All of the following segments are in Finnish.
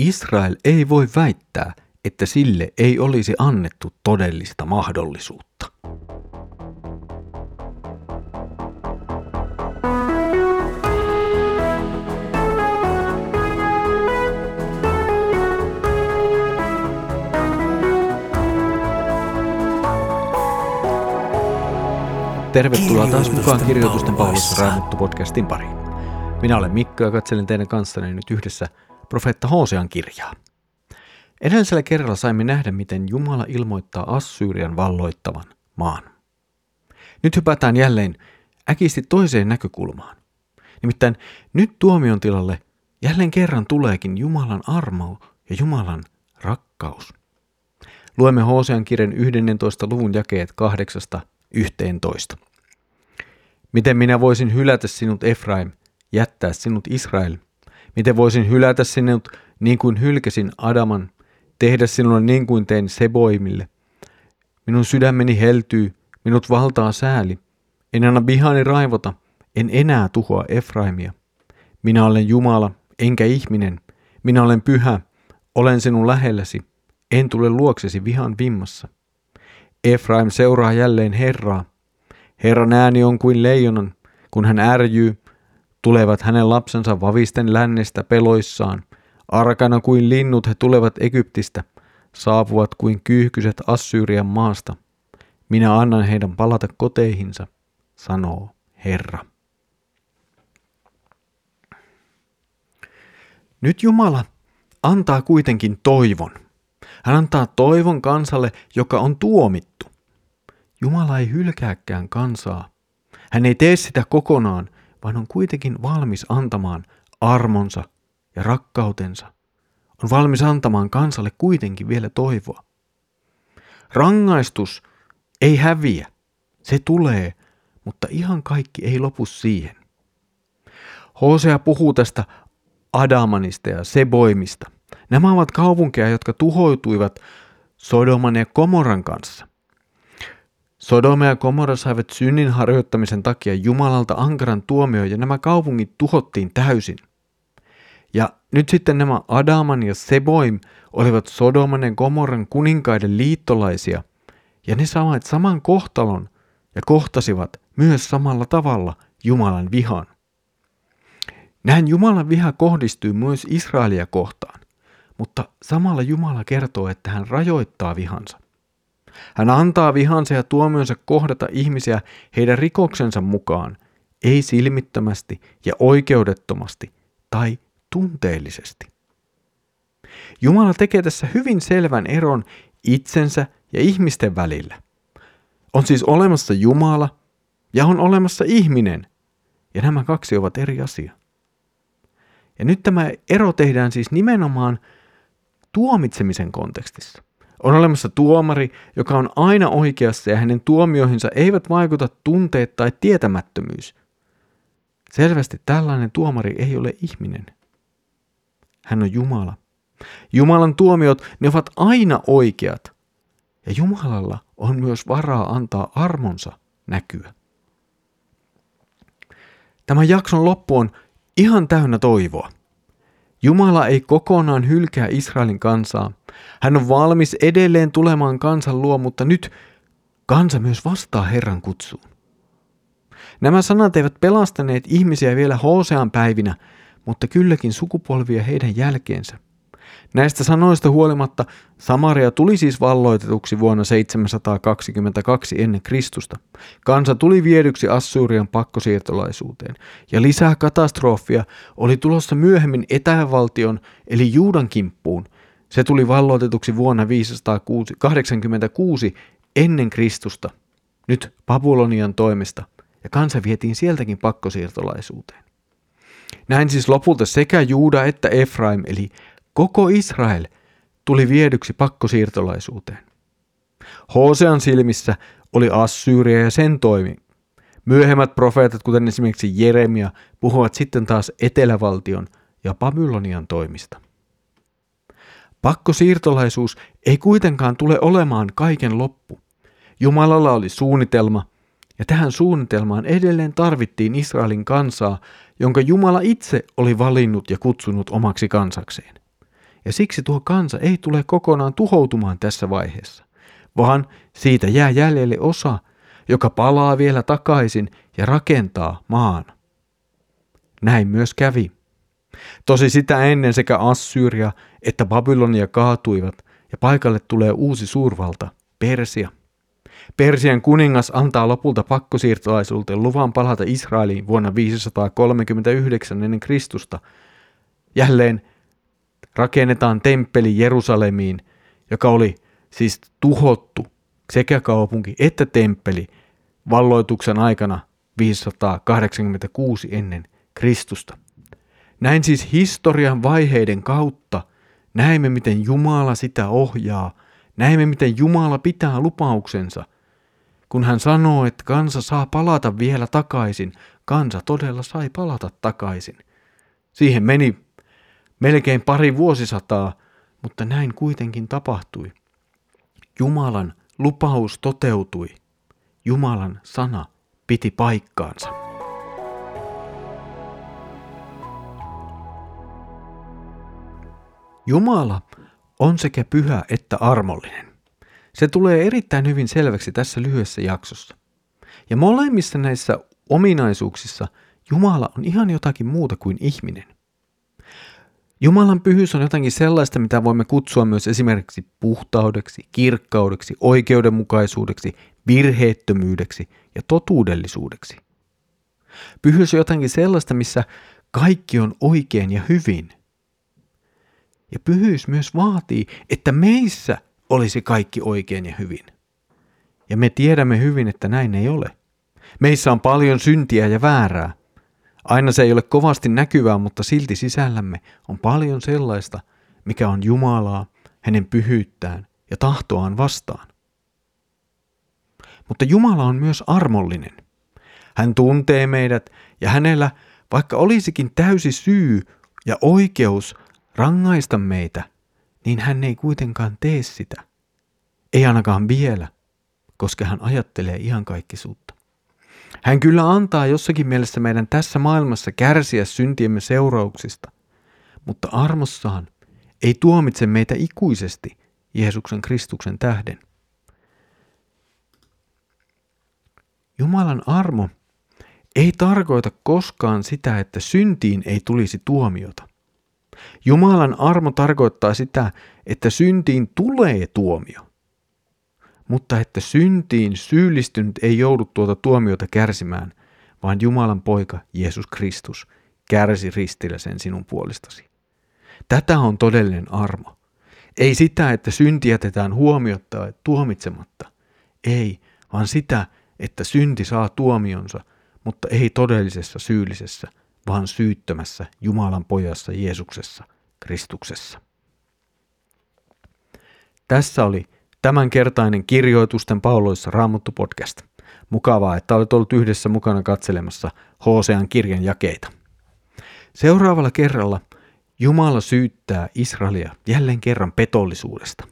Israel ei voi väittää, että sille ei olisi annettu todellista mahdollisuutta. Tervetuloa taas mukaan kirjoitusten Paulus Raamattu podcastin pariin. Minä olen Mikko ja katselen teidän kanssanne nyt yhdessä profeetta Hosean kirjaa. Edellisellä kerralla saimme nähdä, miten Jumala ilmoittaa Assyrian valloittavan maan. Nyt hypätään jälleen äkisti toiseen näkökulmaan. Nimittäin nyt tuomion tilalle jälleen kerran tuleekin Jumalan armo ja Jumalan rakkaus. Luemme Hosean kirjan 11. luvun jakeet 8-11. Miten minä voisin hylätä sinut Efraim, jättää sinut Israel? Miten voisin hylätä sinut niin kuin hylkäsin Adaman, tehdä sinulle niin kuin tein Seboimille? Minun sydämeni heltyy, minut valtaa sääli. En anna vihani raivota, en enää tuhoa Efraimia. Minä olen Jumala, enkä ihminen. Minä olen pyhä, olen sinun lähelläsi. En tule luoksesi vihan vimmassa. Efraim seuraa jälleen Herraa. Herran ääni on kuin leijonan. Kun hän ärjyy, tulevat hänen lapsensa vavisten lännestä peloissaan. Arkana kuin linnut he tulevat Egyptistä, saapuvat kuin kyyhkyset Assyrian maasta. Minä annan heidän palata koteihinsa, sanoo Herra. Nyt Jumala antaa kuitenkin toivon. Hän antaa toivon kansalle, joka on tuomittu. Jumala ei hylkääkään kansaa. Hän ei tee sitä kokonaan, vaan on kuitenkin valmis antamaan armonsa ja rakkautensa. On valmis antamaan kansalle kuitenkin vielä toivoa. Rangaistus ei häviä. Se tulee, mutta ihan kaikki ei lopu siihen. Hosea puhuu tästä Adamanista ja Seboimista. Nämä ovat kaupunkeja, jotka tuhoituivat Sodoman ja Komoran kanssa. Sodoma ja Komora saivat synnin harjoittamisen takia Jumalalta ankaran tuomio ja nämä kaupungit tuhottiin täysin. Ja nyt sitten nämä Adaman ja Seboim olivat Sodoman ja Komoran kuninkaiden liittolaisia ja ne saivat saman kohtalon ja kohtasivat myös samalla tavalla Jumalan vihan. Näin Jumalan viha kohdistuu myös Israelia kohtaan, mutta samalla Jumala kertoo, että hän rajoittaa vihansa. Hän antaa vihansa ja tuomionsa kohdata ihmisiä heidän rikoksensa mukaan, ei silmittömästi ja oikeudettomasti tai tunteellisesti. Jumala tekee tässä hyvin selvän eron itsensä ja ihmisten välillä. On siis olemassa Jumala ja on olemassa ihminen, ja nämä kaksi ovat eri asia. Ja nyt tämä ero tehdään siis nimenomaan tuomitsemisen kontekstissa. On olemassa tuomari, joka on aina oikeassa ja hänen tuomioihinsa eivät vaikuta tunteet tai tietämättömyys. Selvästi tällainen tuomari ei ole ihminen. Hän on Jumala. Jumalan tuomiot, ne ovat aina oikeat. Ja Jumalalla on myös varaa antaa armonsa näkyä. Tämän jakson loppu on ihan täynnä toivoa. Jumala ei kokonaan hylkää Israelin kansaa. Hän on valmis edelleen tulemaan kansan luo, mutta nyt kansa myös vastaa Herran kutsuun. Nämä sanat eivät pelastaneet ihmisiä vielä Hosean päivinä, mutta kylläkin sukupolvia heidän jälkeensä – Näistä sanoista huolimatta Samaria tuli siis valloitetuksi vuonna 722 ennen Kristusta. Kansa tuli viedyksi Assyrian pakkosiirtolaisuuteen, ja lisää katastrofia oli tulossa myöhemmin etävaltion eli Juudan kimppuun. Se tuli valloitetuksi vuonna 586 ennen Kristusta, nyt Babylonian toimesta, ja kansa vietiin sieltäkin pakkosiirtolaisuuteen. Näin siis lopulta sekä Juuda että Efraim, eli Koko Israel tuli viedyksi pakkosiirtolaisuuteen. Hosean silmissä oli Assyria ja sen toimi. Myöhemmät profeetat, kuten esimerkiksi Jeremia, puhuvat sitten taas etelävaltion ja Babylonian toimista. Pakkosiirtolaisuus ei kuitenkaan tule olemaan kaiken loppu. Jumalalla oli suunnitelma, ja tähän suunnitelmaan edelleen tarvittiin Israelin kansaa, jonka Jumala itse oli valinnut ja kutsunut omaksi kansakseen. Ja siksi tuo kansa ei tule kokonaan tuhoutumaan tässä vaiheessa, vaan siitä jää jäljelle osa, joka palaa vielä takaisin ja rakentaa maan. Näin myös kävi. Tosi sitä ennen sekä Assyria että Babylonia kaatuivat ja paikalle tulee uusi suurvalta, Persia. Persian kuningas antaa lopulta pakkosiirtolaisuuteen luvan palata Israeliin vuonna 539 ennen Kristusta. Jälleen rakennetaan temppeli Jerusalemiin, joka oli siis tuhottu sekä kaupunki että temppeli valloituksen aikana 586 ennen Kristusta. Näin siis historian vaiheiden kautta näemme, miten Jumala sitä ohjaa, näemme, miten Jumala pitää lupauksensa. Kun hän sanoo, että kansa saa palata vielä takaisin, kansa todella sai palata takaisin. Siihen meni melkein pari vuosisataa, mutta näin kuitenkin tapahtui. Jumalan lupaus toteutui. Jumalan sana piti paikkaansa. Jumala on sekä pyhä että armollinen. Se tulee erittäin hyvin selväksi tässä lyhyessä jaksossa. Ja molemmissa näissä ominaisuuksissa Jumala on ihan jotakin muuta kuin ihminen. Jumalan pyhyys on jotakin sellaista, mitä voimme kutsua myös esimerkiksi puhtaudeksi, kirkkaudeksi, oikeudenmukaisuudeksi, virheettömyydeksi ja totuudellisuudeksi. Pyhyys on jotakin sellaista, missä kaikki on oikein ja hyvin. Ja pyhyys myös vaatii, että meissä olisi kaikki oikein ja hyvin. Ja me tiedämme hyvin, että näin ei ole. Meissä on paljon syntiä ja väärää, Aina se ei ole kovasti näkyvää, mutta silti sisällämme on paljon sellaista, mikä on Jumalaa, hänen pyhyyttään ja tahtoaan vastaan. Mutta Jumala on myös armollinen. Hän tuntee meidät ja hänellä, vaikka olisikin täysi syy ja oikeus rangaista meitä, niin hän ei kuitenkaan tee sitä. Ei ainakaan vielä, koska hän ajattelee ihan kaikkisuutta. Hän kyllä antaa jossakin mielessä meidän tässä maailmassa kärsiä syntiemme seurauksista, mutta armossaan ei tuomitse meitä ikuisesti Jeesuksen Kristuksen tähden. Jumalan armo ei tarkoita koskaan sitä, että syntiin ei tulisi tuomiota. Jumalan armo tarkoittaa sitä, että syntiin tulee tuomio mutta että syntiin syyllistynyt ei joudu tuota tuomiota kärsimään, vaan Jumalan poika Jeesus Kristus kärsi ristillä sen sinun puolestasi. Tätä on todellinen armo. Ei sitä, että synti jätetään huomiotta ja tuomitsematta. Ei, vaan sitä, että synti saa tuomionsa, mutta ei todellisessa syyllisessä, vaan syyttömässä Jumalan pojassa Jeesuksessa, Kristuksessa. Tässä oli Tämänkertainen kirjoitusten pauloissa Raamattu podcast. Mukavaa, että olet ollut yhdessä mukana katselemassa Hosean kirjan jakeita. Seuraavalla kerralla Jumala syyttää Israelia jälleen kerran petollisuudesta.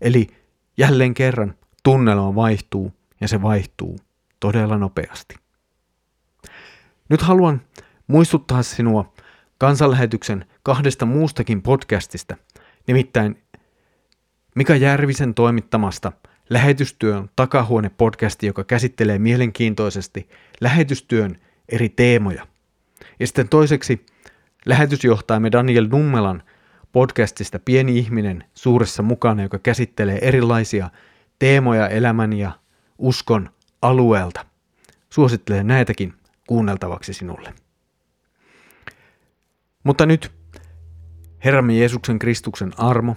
Eli jälleen kerran tunnelma vaihtuu ja se vaihtuu todella nopeasti. Nyt haluan muistuttaa sinua kansanlähetyksen kahdesta muustakin podcastista, nimittäin Mika Järvisen toimittamasta Lähetystyön takahuone-podcasti, joka käsittelee mielenkiintoisesti lähetystyön eri teemoja. Ja sitten toiseksi lähetysjohtajamme Daniel Nummelan podcastista Pieni ihminen suuressa mukana, joka käsittelee erilaisia teemoja elämän ja uskon alueelta. Suosittelen näitäkin kuunneltavaksi sinulle. Mutta nyt Herramme Jeesuksen Kristuksen armo,